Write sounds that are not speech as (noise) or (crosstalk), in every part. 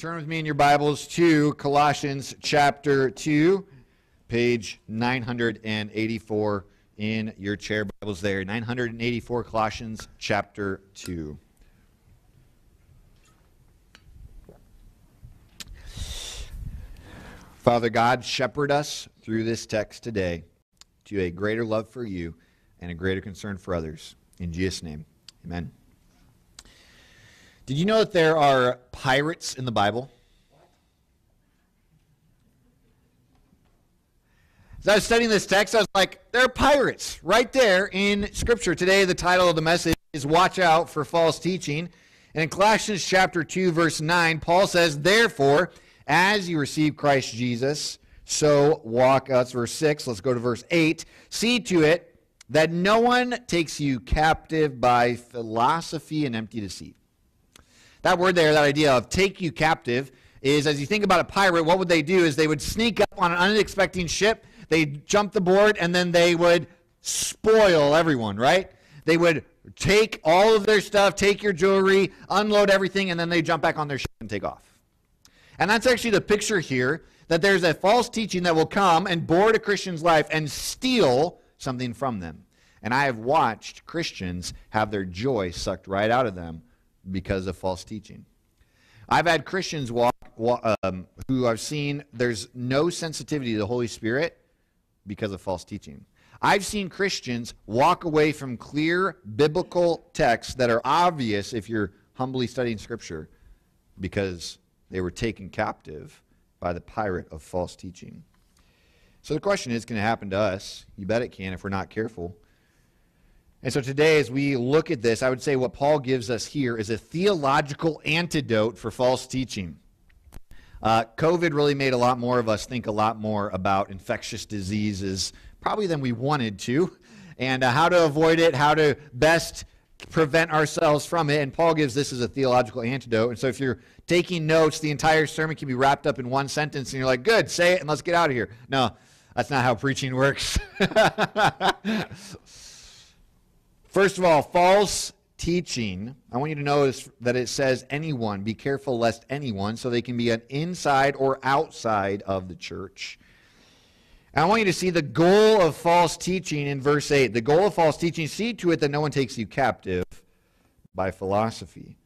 turn with me in your Bibles to Colossians chapter 2, page 984 in your chair Bibles there. 984 Colossians chapter 2. Father God, shepherd us through this text today to a greater love for you and a greater concern for others. In Jesus' name, amen. Did you know that there are pirates in the Bible? As I was studying this text, I was like, there are pirates right there in Scripture. Today, the title of the message is Watch Out for False Teaching. And in Colossians chapter 2, verse 9, Paul says, Therefore, as you receive Christ Jesus, so walk. Uh, that's verse 6. Let's go to verse 8. See to it that no one takes you captive by philosophy and empty deceit. That word there, that idea of take you captive, is as you think about a pirate, what would they do is they would sneak up on an unexpected ship, they'd jump the board, and then they would spoil everyone, right? They would take all of their stuff, take your jewelry, unload everything, and then they jump back on their ship and take off. And that's actually the picture here that there's a false teaching that will come and board a Christian's life and steal something from them. And I have watched Christians have their joy sucked right out of them because of false teaching. I've had Christians walk, walk um, who I've seen there's no sensitivity to the Holy Spirit because of false teaching. I've seen Christians walk away from clear biblical texts that are obvious if you're humbly studying Scripture because they were taken captive by the pirate of false teaching. So the question is, can it happen to us? You bet it can if we're not careful. And so today, as we look at this, I would say what Paul gives us here is a theological antidote for false teaching. Uh, COVID really made a lot more of us think a lot more about infectious diseases, probably than we wanted to, and uh, how to avoid it, how to best prevent ourselves from it. And Paul gives this as a theological antidote. And so if you're taking notes, the entire sermon can be wrapped up in one sentence, and you're like, good, say it, and let's get out of here. No, that's not how preaching works. (laughs) First of all, false teaching. I want you to notice that it says anyone. Be careful lest anyone, so they can be an inside or outside of the church. And I want you to see the goal of false teaching in verse 8. The goal of false teaching, see to it that no one takes you captive by philosophy.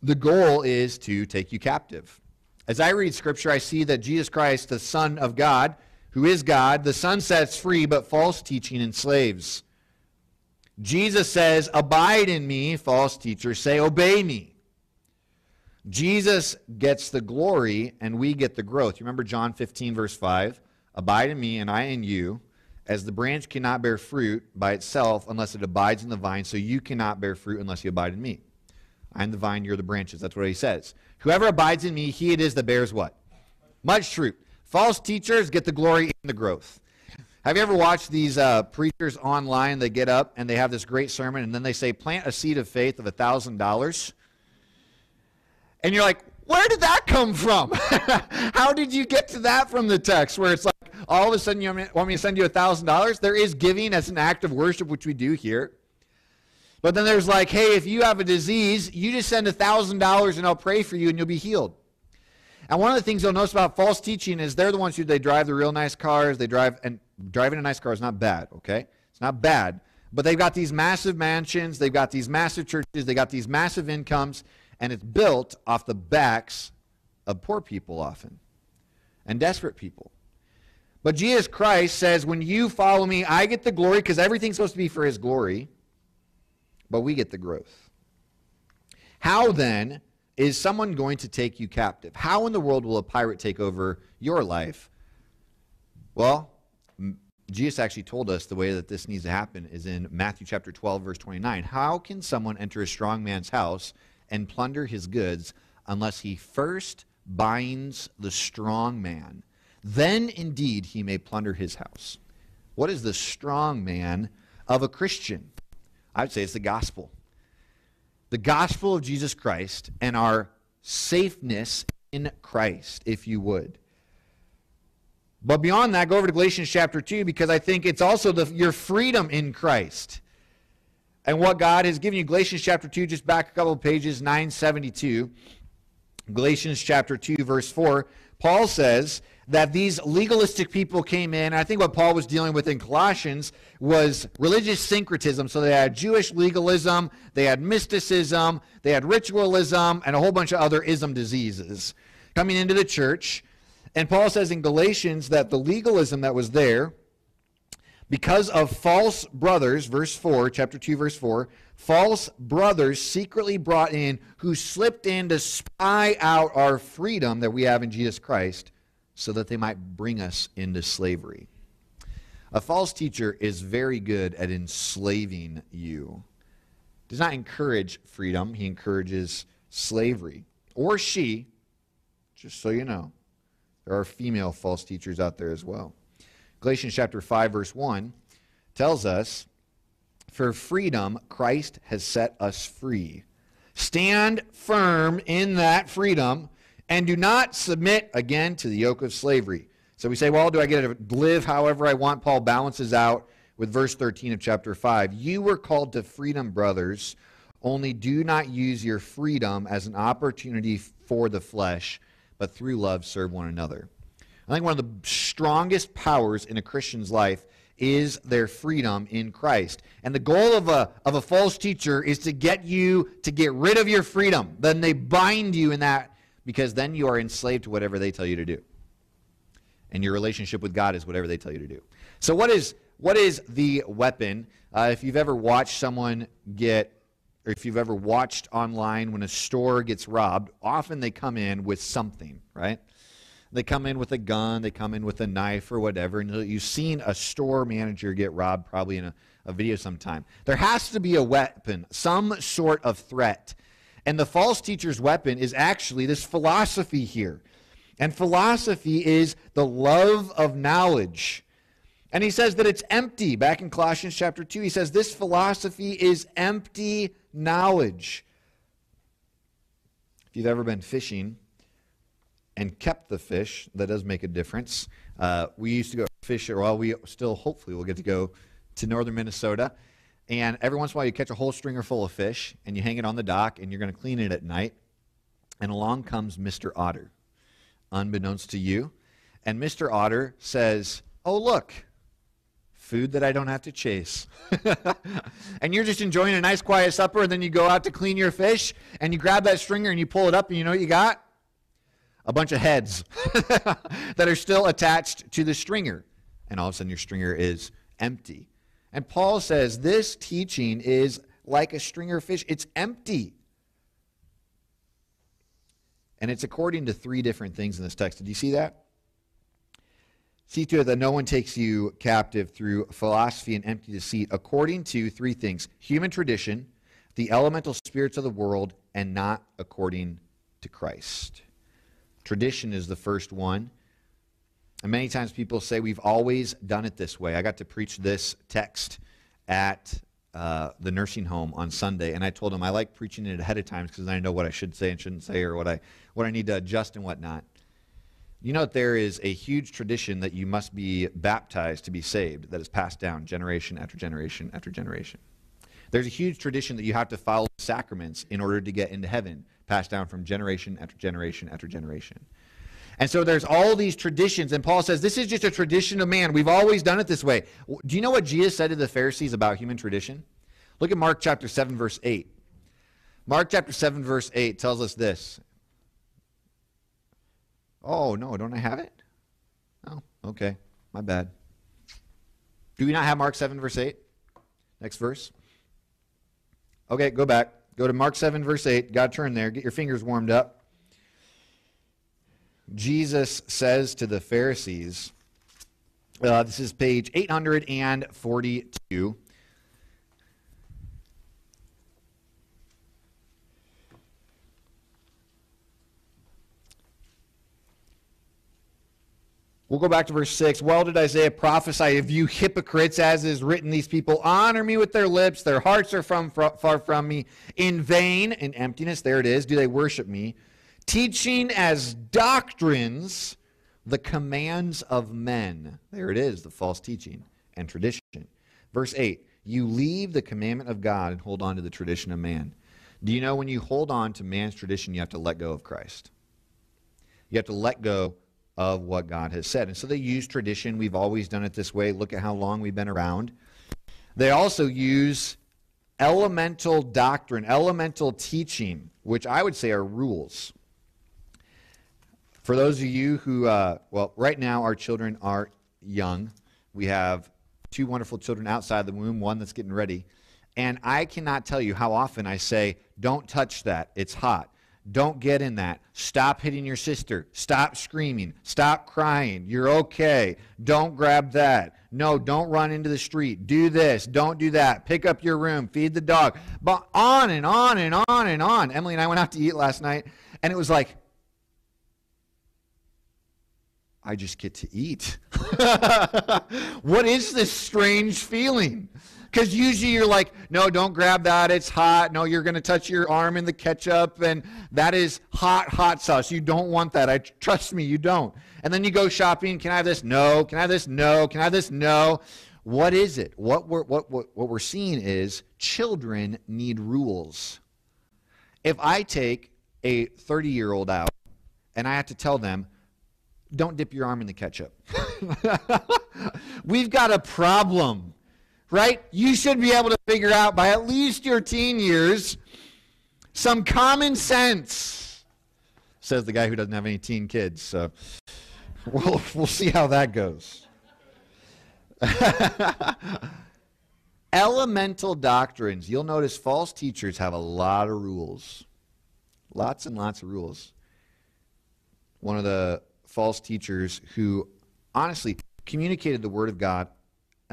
The goal is to take you captive. As I read Scripture, I see that Jesus Christ, the Son of God, who is God, the Son sets free, but false teaching enslaves. Jesus says, Abide in me, false teachers say, Obey me. Jesus gets the glory and we get the growth. You remember John 15, verse 5? Abide in me and I in you, as the branch cannot bear fruit by itself unless it abides in the vine, so you cannot bear fruit unless you abide in me. I'm the vine, you're the branches. That's what he says. Whoever abides in me, he it is that bears what? Much fruit. False teachers get the glory and the growth. Have you ever watched these uh, preachers online? They get up and they have this great sermon, and then they say, plant a seed of faith of a $1,000. And you're like, where did that come from? (laughs) How did you get to that from the text where it's like, all of a sudden you want me to send you a $1,000? There is giving as an act of worship, which we do here. But then there's like, hey, if you have a disease, you just send a $1,000 and I'll pray for you and you'll be healed. And one of the things you'll notice about false teaching is they're the ones who they drive the real nice cars. They drive, and driving a nice car is not bad, okay? It's not bad. But they've got these massive mansions, they've got these massive churches, they got these massive incomes, and it's built off the backs of poor people often and desperate people. But Jesus Christ says, when you follow me, I get the glory because everything's supposed to be for his glory, but we get the growth. How then is someone going to take you captive? How in the world will a pirate take over your life? Well, Jesus actually told us the way that this needs to happen is in Matthew chapter 12, verse 29. How can someone enter a strong man's house and plunder his goods unless he first binds the strong man? Then indeed he may plunder his house. What is the strong man of a Christian? I would say it's the gospel the gospel of Jesus Christ and our safeness in Christ, if you would. But beyond that, go over to Galatians chapter 2 because I think it's also the, your freedom in Christ and what God has given you. Galatians chapter 2, just back a couple pages, 972. Galatians chapter 2, verse 4, Paul says that these legalistic people came in. I think what Paul was dealing with in Colossians was religious syncretism. So they had Jewish legalism, they had mysticism, they had ritualism, and a whole bunch of other ism diseases coming into the church. And Paul says in Galatians that the legalism that was there, because of false brothers, verse 4, chapter 2, verse 4, false brothers secretly brought in who slipped in to spy out our freedom that we have in Jesus Christ so that they might bring us into slavery. A false teacher is very good at enslaving you. Does not encourage freedom, he encourages slavery. Or she, just so you know. There are female false teachers out there as well. Galatians chapter 5 verse 1 tells us for freedom Christ has set us free. Stand firm in that freedom and do not submit again to the yoke of slavery. So we say, well, do I get to live however I want? Paul balances out with verse 13 of chapter 5. You were called to freedom, brothers, only do not use your freedom as an opportunity for the flesh, but through love serve one another. I think one of the strongest powers in a Christian's life is their freedom in Christ. And the goal of a, of a false teacher is to get you to get rid of your freedom. Then they bind you in that because then you are enslaved to whatever they tell you to do. And your relationship with God is whatever they tell you to do. So, what is, what is the weapon? Uh, if you've ever watched someone get, or if you've ever watched online when a store gets robbed, often they come in with something, right? They come in with a gun, they come in with a knife or whatever, and you've seen a store manager get robbed probably in a, a video sometime. There has to be a weapon, some sort of threat and the false teacher's weapon is actually this philosophy here. And philosophy is the love of knowledge. And he says that it's empty. Back in Colossians chapter 2, he says this philosophy is empty knowledge. If you've ever been fishing and kept the fish, that does make a difference. Uh, we used to go fish, well, we still hopefully will get to go to northern Minnesota and every once in a while, you catch a whole stringer full of fish and you hang it on the dock and you're going to clean it at night. And along comes Mr. Otter, unbeknownst to you. And Mr. Otter says, Oh, look, food that I don't have to chase. (laughs) and you're just enjoying a nice quiet supper, and then you go out to clean your fish, and you grab that stringer and you pull it up, and you know what you got? A bunch of heads (laughs) that are still attached to the stringer. And all of a sudden, your stringer is empty. And Paul says this teaching is like a stringer fish, it's empty. And it's according to three different things in this text. Did you see that? See to it that no one takes you captive through philosophy and empty deceit, according to three things human tradition, the elemental spirits of the world, and not according to Christ. Tradition is the first one. And many times people say, We've always done it this way. I got to preach this text at uh, the nursing home on Sunday, and I told them I like preaching it ahead of time because I know what I should say and shouldn't say, or what I, what I need to adjust and whatnot. You know that there is a huge tradition that you must be baptized to be saved that is passed down generation after generation after generation. There's a huge tradition that you have to follow sacraments in order to get into heaven, passed down from generation after generation after generation. And so there's all these traditions, and Paul says this is just a tradition of man. We've always done it this way. Do you know what Jesus said to the Pharisees about human tradition? Look at Mark chapter 7, verse 8. Mark chapter 7, verse 8 tells us this. Oh, no, don't I have it? Oh, okay. My bad. Do we not have Mark 7, verse 8? Next verse. Okay, go back. Go to Mark 7, verse 8. God, turn there. Get your fingers warmed up. Jesus says to the Pharisees, uh, this is page 842. We'll go back to verse 6. Well did Isaiah prophesy of you hypocrites, as is written, these people honor me with their lips, their hearts are from, far from me. In vain, in emptiness, there it is, do they worship me teaching as doctrines the commands of men. There it is, the false teaching and tradition. Verse 8 You leave the commandment of God and hold on to the tradition of man. Do you know when you hold on to man's tradition, you have to let go of Christ? You have to let go of what God has said. And so they use tradition. We've always done it this way. Look at how long we've been around. They also use elemental doctrine, elemental teaching, which I would say are rules. For those of you who, uh, well, right now our children are young. We have two wonderful children outside the womb, one that's getting ready. And I cannot tell you how often I say, don't touch that. It's hot. Don't get in that. Stop hitting your sister. Stop screaming. Stop crying. You're okay. Don't grab that. No, don't run into the street. Do this. Don't do that. Pick up your room. Feed the dog. But on and on and on and on. Emily and I went out to eat last night, and it was like, I just get to eat. (laughs) what is this strange feeling? Because usually you're like, no, don't grab that. It's hot. No, you're going to touch your arm in the ketchup. And that is hot, hot sauce. You don't want that. I Trust me, you don't. And then you go shopping. Can I have this? No. Can I have this? No. Can I have this? No. What is it? What we're, what, what, what we're seeing is children need rules. If I take a 30 year old out and I have to tell them, don't dip your arm in the ketchup. (laughs) We've got a problem right? You should be able to figure out by at least your teen years some common sense, says the guy who doesn't have any teen kids. So we'll, we'll see how that goes. (laughs) Elemental doctrines. You'll notice false teachers have a lot of rules. Lots and lots of rules. One of the false teachers who honestly communicated the Word of God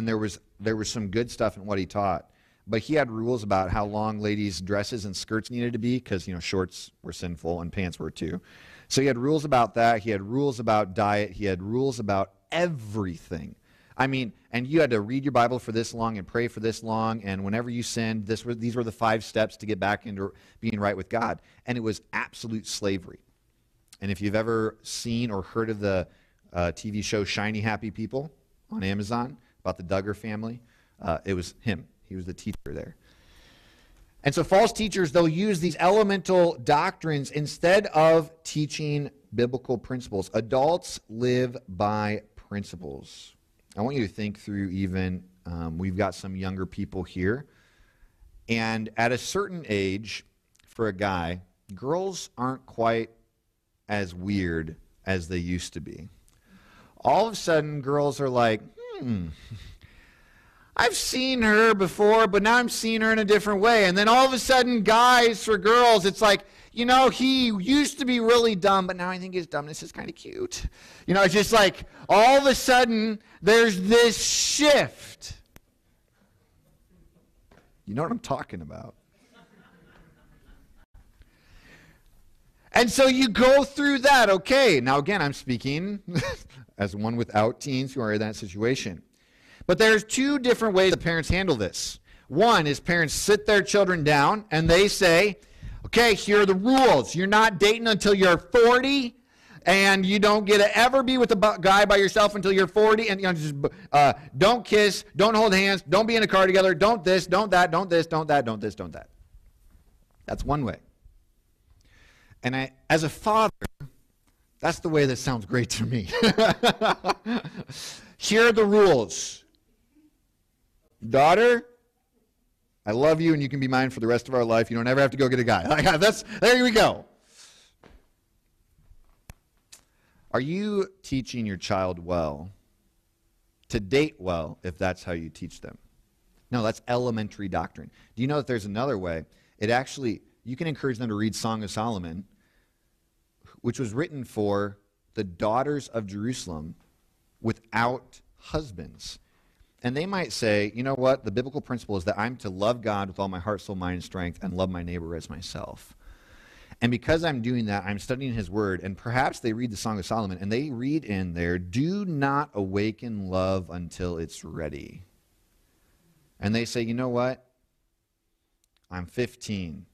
and there was there was some good stuff in what he taught. But he had rules about how long ladies dresses and skirts needed to be because you know shorts were sinful and pants were too. So he had rules about that. He had rules about diet. He had rules about everything. I mean and you had to read your bible for this long and pray for this long and whenever you sinned this were, these were the five steps to get back into being right with god. And it was absolute slavery. And if you've ever seen or heard of the uh, tv show shiny happy people on amazon about the Duggar family. Uh, it was him. He was the teacher there. And so false teachers, they'll use these elemental doctrines instead of teaching biblical principles. Adults live by principles. I want you to think through even, um, we've got some younger people here. And at a certain age, for a guy, girls aren't quite as weird as they used to be. All of a sudden, girls are like, hmm, I've seen her before, but now I'm seeing her in a different way. And then all of a sudden, guys for girls, it's like, you know, he used to be really dumb, but now I think his dumbness is kind of cute. You know, it's just like all of a sudden there's this shift. You know what I'm talking about. And so you go through that. Okay, now again, I'm speaking (laughs) as one without teens who are in that situation. But there's two different ways that parents handle this. One is parents sit their children down and they say, okay, here are the rules. You're not dating until you're 40 and you don't get to ever be with a guy by yourself until you're 40 and you know, just uh, don't kiss don't hold hands don't be in a car together don't this don't that don't this don't that don't this don't that that's one way and I, as a father that's the way that sounds great to me. (laughs) Here are the rules. Daughter, I love you and you can be mine for the rest of our life. You don't ever have to go get a guy. (laughs) That's, there we go. Are you teaching your child well to date well if that's how you teach them? No, that's elementary doctrine. Do you know that there's another way? It actually, you can encourage them to read Song of Solomon which was written for the daughters of Jerusalem without husbands. And they might say, you know what? The biblical principle is that I'm to love God with all my heart, soul, mind, and strength, and love my neighbor as myself. And because I'm doing that, I'm studying his word. And perhaps they read the Song of Solomon and they read in there, do not awaken love until it's ready. And they say, you know what? I'm 15.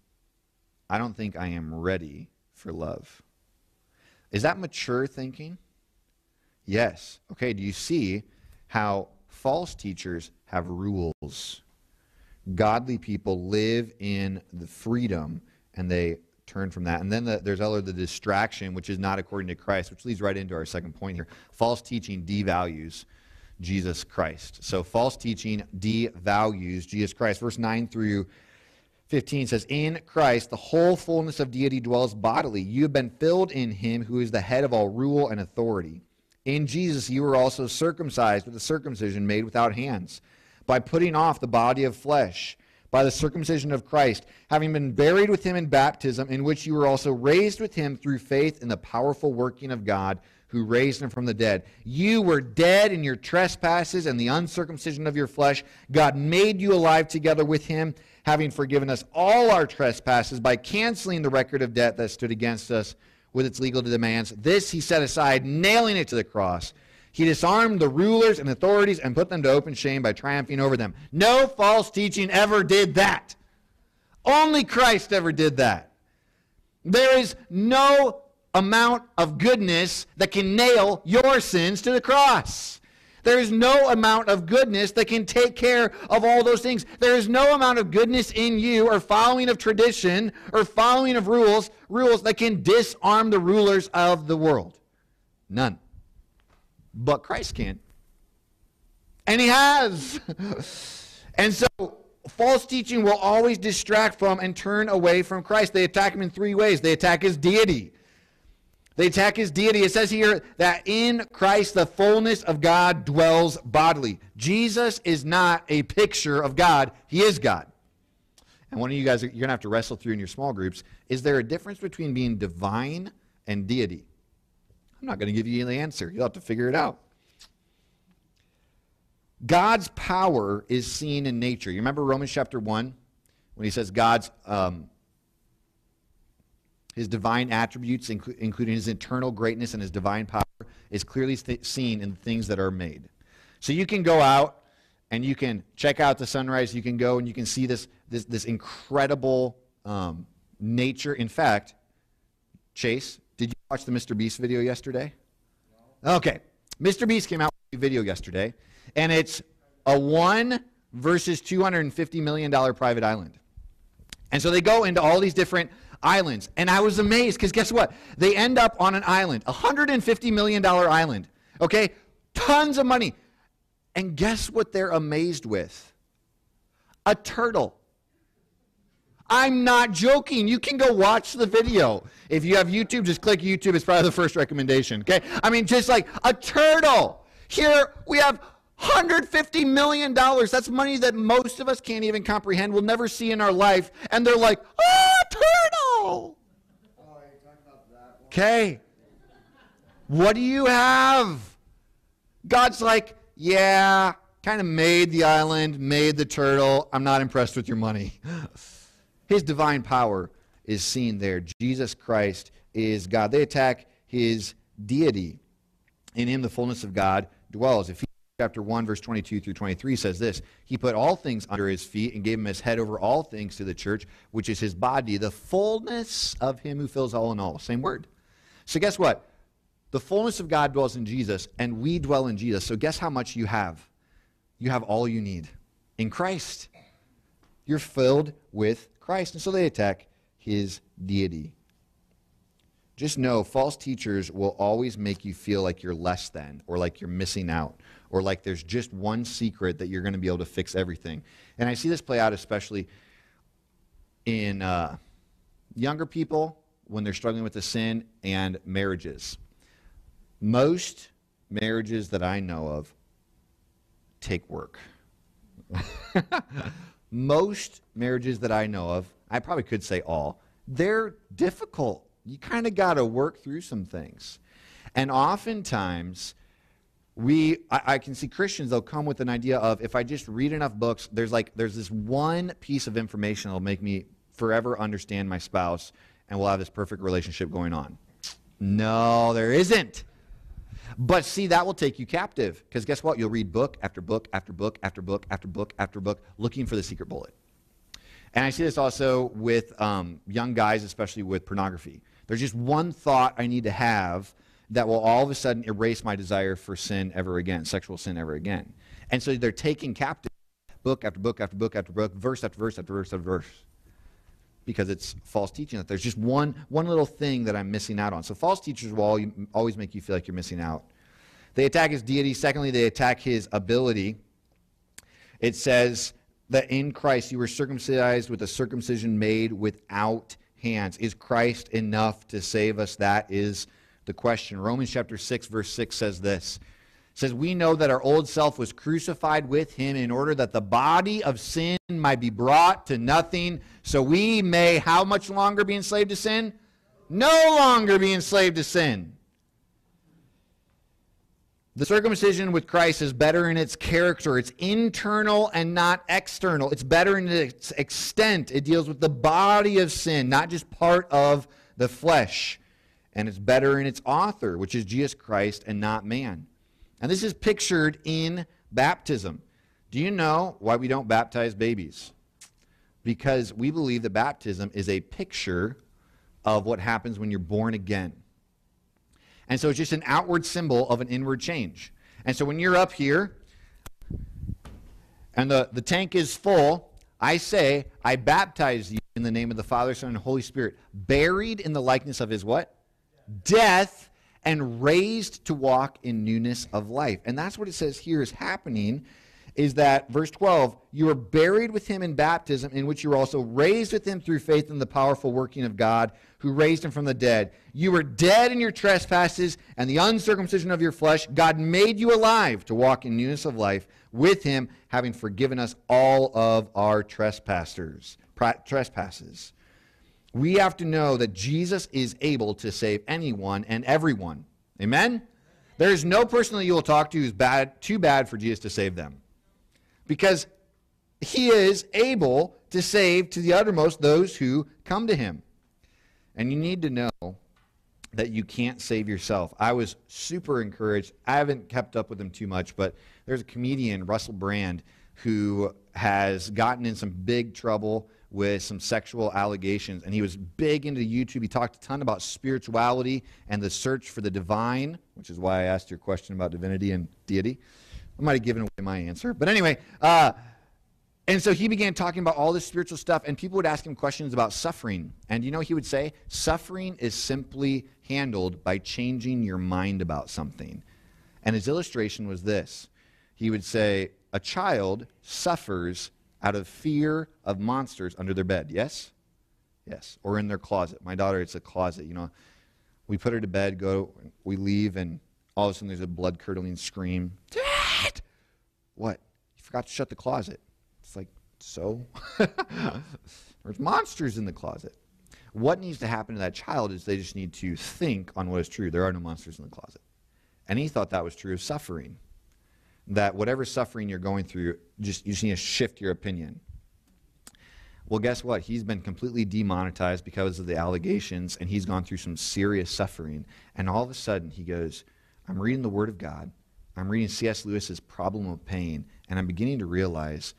I don't think I am ready for love. Is that mature thinking? Yes. Okay, do you see how false teachers have rules? Godly people live in the freedom and they turn from that. And then the, there's other the distraction, which is not according to Christ, which leads right into our second point here. False teaching devalues Jesus Christ. So false teaching devalues Jesus Christ. Verse 9 through 15 says, In Christ, the whole fullness of deity dwells bodily. You have been filled in him who is the head of all rule and authority. In Jesus, you were also circumcised with a circumcision made without hands, by putting off the body of flesh by the circumcision of Christ, having been buried with him in baptism, in which you were also raised with him through faith in the powerful working of God who raised him from the dead. You were dead in your trespasses and the uncircumcision of your flesh. God made you alive together with him, having forgiven us all our trespasses by canceling the record of debt that stood against us with its legal demands. This he set aside, nailing it to the cross. He disarmed the rulers and authorities and put them to open shame by triumphing over them. No false teaching ever did that. Only Christ ever did that. There is no amount of goodness that can nail your sins to the cross. There is no amount of goodness that can take care of all those things. There is no amount of goodness in you or following of tradition or following of rules, rules that can disarm the rulers of the world. None but Christ can. And he has. (laughs) and so false teaching will always distract from and turn away from Christ. They attack him in three ways. They attack his deity. They attack his deity. It says here that in Christ the fullness of God dwells bodily. Jesus is not a picture of God, he is God. And one of you guys, you're going to have to wrestle through in your small groups. Is there a difference between being divine and deity? I'm not going to give you the answer. You'll have to figure it out. God's power is seen in nature. You remember Romans chapter 1 when he says God's um, his divine attributes, including his eternal greatness and his divine power, is clearly seen in the things that are made. So you can go out and you can check out the sunrise. You can go and you can see this, this, this incredible um, nature. In fact, Chase, did you watch the Mr. Beast video yesterday? No. Okay. Mr. Beast came out with a video yesterday, and it's a one versus $250 million private island. And so they go into all these different islands. And I was amazed because guess what? They end up on an island, a $150 million island. Okay? Tons of money. And guess what they're amazed with? A turtle. I'm not joking. You can go watch the video. If you have YouTube, just click YouTube. It's probably the first recommendation. Okay? I mean, just like a turtle. Here we have $150 million. That's money that most of us can't even comprehend, we'll never see in our life. And they're like, oh, turtle. Okay. What do you have? God's like, yeah, kind of made the island, made the turtle. I'm not impressed with your money. (laughs) His divine power is seen there. Jesus Christ is God. They attack his deity. In him, the fullness of God dwells. Ephesians chapter 1, verse 22 through 23 says this He put all things under his feet and gave him his head over all things to the church, which is his body, the fullness of him who fills all in all. Same word. So, guess what? The fullness of God dwells in Jesus, and we dwell in Jesus. So, guess how much you have? You have all you need in Christ. You're filled with Christ, and so they attack his deity. Just know false teachers will always make you feel like you're less than, or like you're missing out, or like there's just one secret that you're going to be able to fix everything. And I see this play out especially in uh, younger people when they're struggling with the sin and marriages. Most marriages that I know of take work. (laughs) most marriages that I know of, I probably could say all, they're difficult. You kind of got to work through some things. And oftentimes, we I, I, can see Christians they'll come with an idea of if I just read enough books, there's like there's this one piece of information that'll make me forever understand my spouse and we'll have this perfect relationship going on. No, there isn't. But see, that will take you captive. Because guess what? You'll read book after book after book after book after book after book looking for the secret bullet. And I see this also with um, young guys, especially with pornography. There's just one thought I need to have that will all of a sudden erase my desire for sin ever again, sexual sin ever again. And so they're taking captive book after book after book after book, verse after verse after verse after verse. because it's false teaching that there's just one, one little thing that I'm missing out on. So false teachers will always make you feel like you're missing out. They attack his deity. Secondly, they attack his ability. It says that in Christ you were circumcised with a circumcision made without hands. Is Christ enough to save us? That is the question. Romans chapter 6, verse 6 says this. It says, We know that our old self was crucified with him in order that the body of sin might be brought to nothing, so we may how much longer be enslaved to sin? No longer be enslaved to sin. The circumcision with Christ is better in its character. It's internal and not external. It's better in its extent. It deals with the body of sin, not just part of the flesh. And it's better in its author, which is Jesus Christ and not man. And this is pictured in baptism. Do you know why we don't baptize babies? Because we believe that baptism is a picture of what happens when you're born again. And so it's just an outward symbol of an inward change. And so when you're up here and the, the tank is full, I say, I baptize you in the name of the Father, Son, and Holy Spirit, buried in the likeness of his what? Death and raised to walk in newness of life. And that's what it says here is happening is that, verse 12, you were buried with him in baptism, in which you were also raised with him through faith in the powerful working of God who raised him from the dead. You were dead in your trespasses and the uncircumcision of your flesh. God made you alive to walk in newness of life with him, having forgiven us all of our trespassers, trespasses. We have to know that Jesus is able to save anyone and everyone. Amen? There is no person that you will talk to who's bad, too bad for Jesus to save them because he is able to save to the uttermost those who come to him. And you need to know that you can't save yourself. I was super encouraged. I haven't kept up with him too much, but there's a comedian, Russell Brand, who has gotten in some big trouble with some sexual allegations. And he was big into YouTube. He talked a ton about spirituality and the search for the divine, which is why I asked your question about divinity and deity. I might have given away my answer. But anyway, uh, and so he began talking about all this spiritual stuff, and people would ask him questions about suffering. And you know, he would say, Suffering is simply handled by changing your mind about something. And his illustration was this he would say, A child suffers out of fear of monsters under their bed. Yes? Yes. Or in their closet. My daughter, it's a closet. You know, we put her to bed, go, we leave, and all of a sudden there's a blood curdling scream. Dad! What? You forgot to shut the closet. It's like, so? (laughs) there's monsters in the closet. What needs to happen to that child is they just need to think on what is true. There are no monsters in the closet. And he thought that was true of suffering. That whatever suffering you're going through, just you just need to shift your opinion. Well, guess what? He's been completely demonetized because of the allegations, and he's gone through some serious suffering. And all of a sudden, he goes, I'm reading the Word of God. I'm reading C.S. Lewis's Problem of Pain, and I'm beginning to realize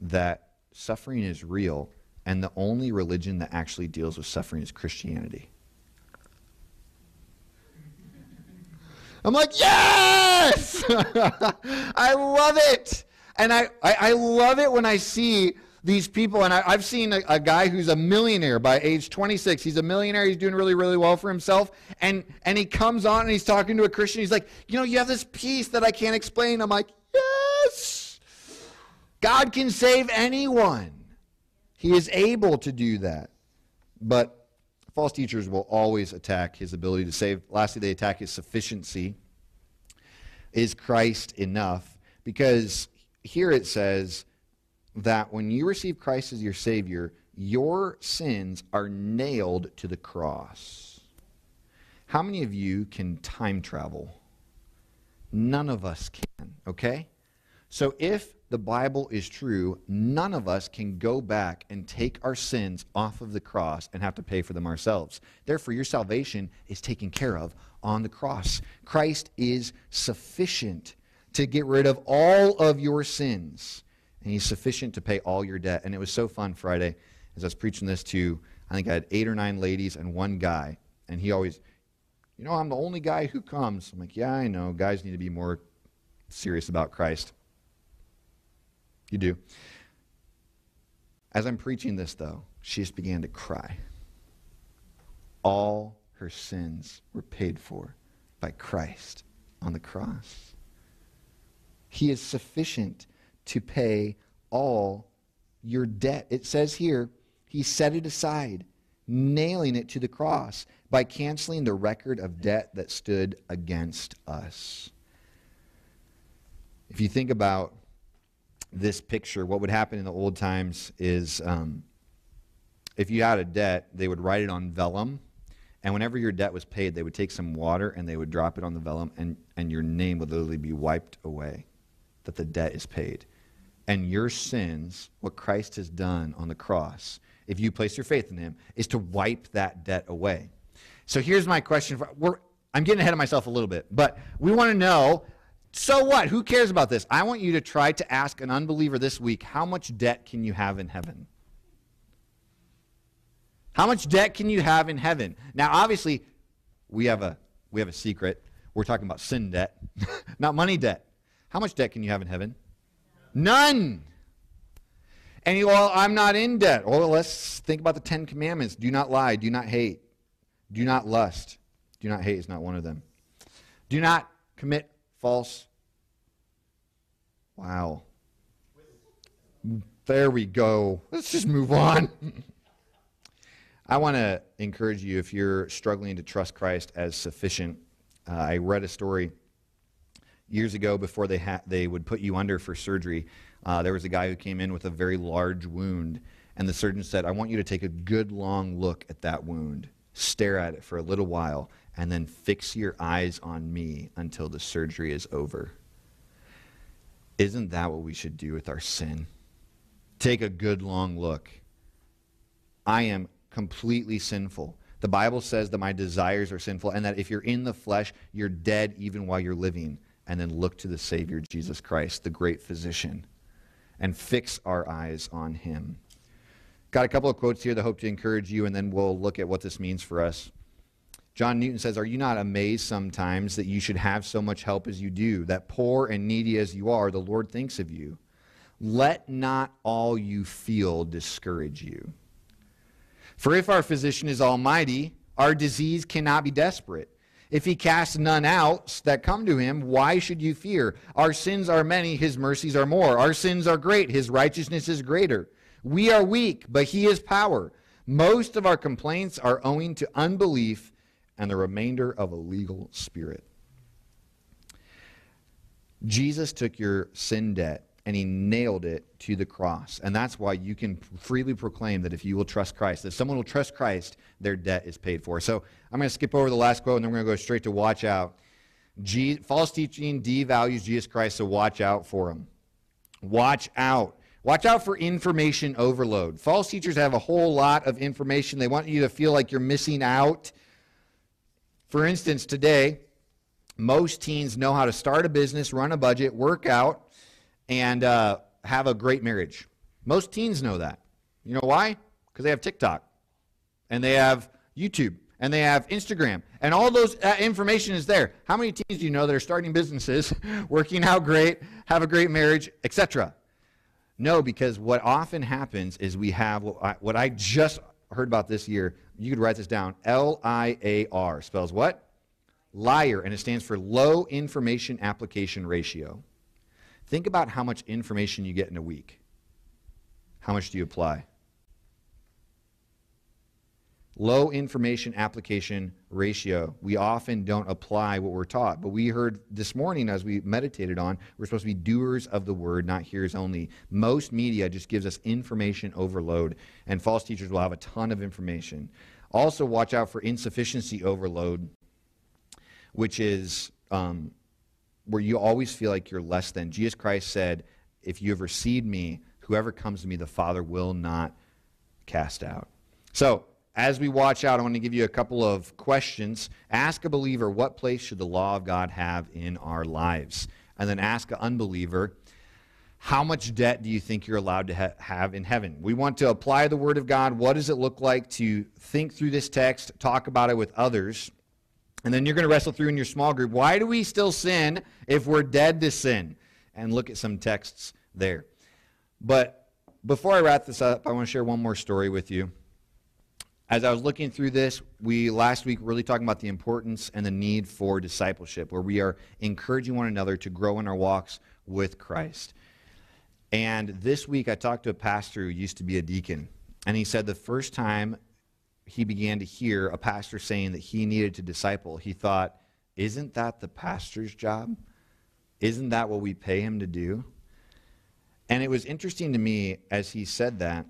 that suffering is real, and the only religion that actually deals with suffering is Christianity. I'm like, yes! (laughs) I love it. And I, I, I, love it when I see these people, and I, have seen a, a, guy who's a millionaire by age 26. He's a millionaire. He's doing really, really well for himself. And, and he comes on and he's talking to a Christian. He's like, You know, you have this peace that I can't explain. I'm like, Yes. God can save anyone. He is able to do that. But false teachers will always attack his ability to save. Lastly, they attack his sufficiency. Is Christ enough? Because here it says, that when you receive Christ as your Savior, your sins are nailed to the cross. How many of you can time travel? None of us can, okay? So if the Bible is true, none of us can go back and take our sins off of the cross and have to pay for them ourselves. Therefore, your salvation is taken care of on the cross. Christ is sufficient to get rid of all of your sins and he's sufficient to pay all your debt. And it was so fun Friday as I was preaching this to, I think I had eight or nine ladies and one guy. And he always, you know, I'm the only guy who comes. I'm like, yeah, I know. Guys need to be more serious about Christ. You do. As I'm preaching this, though, she just began to cry. All her sins were paid for by Christ on the cross. He is sufficient to pay all your debt. It says here, he set it aside, nailing it to the cross by canceling the record of debt that stood against us. If you think about this picture, what would happen in the old times is um, if you had a debt, they would write it on vellum. And whenever your debt was paid, they would take some water and they would drop it on the vellum, and, and your name would literally be wiped away that the debt is paid. And your sins, what Christ has done on the cross, if you place your faith in him, is to wipe that debt away. So here's my question. For, I'm getting ahead of myself a little bit, but we want to know so what? Who cares about this? I want you to try to ask an unbeliever this week how much debt can you have in heaven? How much debt can you have in heaven? Now, obviously, we have a, we have a secret. We're talking about sin debt, (laughs) not money debt. How much debt can you have in heaven? None. And you, well, I'm not in debt. Well, let's think about the Ten Commandments. Do not lie. Do not hate. Do not lust. Do not hate is not one of them. Do not commit false. Wow. There we go. Let's just move on. I want to encourage you if you're struggling to trust Christ as sufficient. Uh, I read a story years ago before they, ha- they would put you under for surgery. Uh, there was a guy who came in with a very large wound, and the surgeon said, I want you to take a good long look at that wound, stare at it for a little while, and then fix your eyes on me until the surgery is over. Isn't that what we should do with our sin? Take a good long look. I am completely sinful. The Bible says that my desires are sinful and that if you're in the flesh, you're dead even while you're living. And then look to the Savior, Jesus Christ, the great physician, and fix our eyes on him. Got a couple of quotes here that hope to encourage you, and then we'll look at what this means for us. John Newton says, Are you not amazed sometimes that you should have so much help as you do, that poor and needy as you are, the Lord thinks of you? Let not all you feel discourage you. For if our physician is almighty, our disease cannot be desperate. If he casts none out that come to him, why should you fear? Our sins are many, his mercies are more. Our sins are great, his righteousness is greater. We are weak, but he is power. Most of our complaints are owing to unbelief and the remainder of a legal spirit. Jesus took your sin debt and he nailed it to the cross. And that's why you can freely proclaim that if you will trust Christ, if someone will trust Christ, their debt is paid for. So I'm going to skip over the last quote and then we're going to go straight to watch out. False teaching devalues Jesus Christ, so watch out for him. Watch out. Watch out for information overload. False teachers have a whole lot of information. They want you to feel like you're missing out. For instance, today, most teens know how to start a business, run a budget, work out, and uh, have a great marriage. Most teens know that. You know why? Because they have TikTok, and they have YouTube, and they have Instagram, and all those uh, information is there. How many teens do you know that are starting businesses, (laughs) working out great, have a great marriage, etc.? No, because what often happens is we have what I, what I just heard about this year. You could write this down. L I A R spells what? Liar, and it stands for Low Information Application Ratio. Think about how much information you get in a week. How much do you apply? Low information application ratio. We often don't apply what we're taught. But we heard this morning as we meditated on, we're supposed to be doers of the word, not hearers only. Most media just gives us information overload, and false teachers will have a ton of information. Also, watch out for insufficiency overload, which is um, where you always feel like you're less than. Jesus Christ said, If you have received me, whoever comes to me, the Father will not cast out. So, as we watch out, I want to give you a couple of questions. Ask a believer, what place should the law of God have in our lives? And then ask an unbeliever, how much debt do you think you're allowed to ha- have in heaven? We want to apply the Word of God. What does it look like to think through this text, talk about it with others? And then you're going to wrestle through in your small group why do we still sin if we're dead to sin? And look at some texts there. But before I wrap this up, I want to share one more story with you. As I was looking through this, we last week really talking about the importance and the need for discipleship, where we are encouraging one another to grow in our walks with Christ. And this week, I talked to a pastor who used to be a deacon, and he said the first time he began to hear a pastor saying that he needed to disciple, he thought, Isn't that the pastor's job? Isn't that what we pay him to do? And it was interesting to me as he said that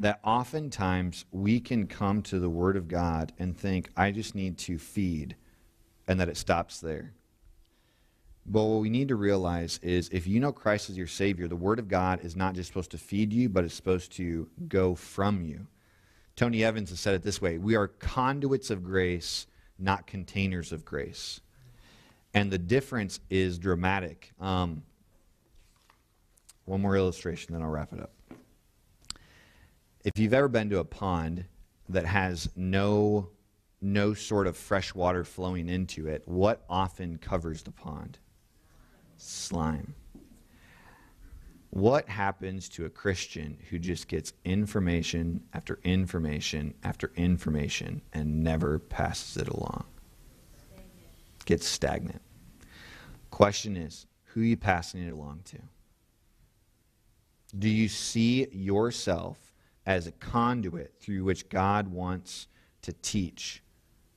that oftentimes we can come to the Word of God and think, I just need to feed, and that it stops there. But what we need to realize is if you know Christ as your Savior, the Word of God is not just supposed to feed you, but it's supposed to go from you. Tony Evans has said it this way We are conduits of grace, not containers of grace. And the difference is dramatic. Um, one more illustration, then I'll wrap it up if you've ever been to a pond that has no no sort of fresh water flowing into it, what often covers the pond? Slime. What happens to a Christian who just gets information after information after information and never passes it along? Gets stagnant. Question is, who are you passing it along to? Do you see yourself as a conduit through which God wants to teach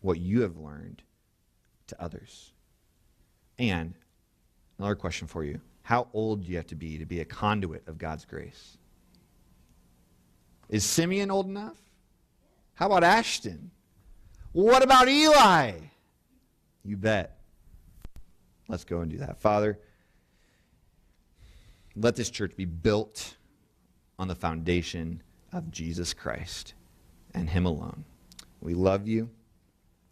what you have learned to others. And another question for you How old do you have to be to be a conduit of God's grace? Is Simeon old enough? How about Ashton? What about Eli? You bet. Let's go and do that. Father, let this church be built on the foundation of Jesus Christ and Him alone. We love you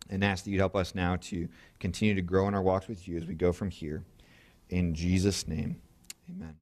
and ask that you'd help us now to continue to grow in our walks with you as we go from here. In Jesus' name, amen.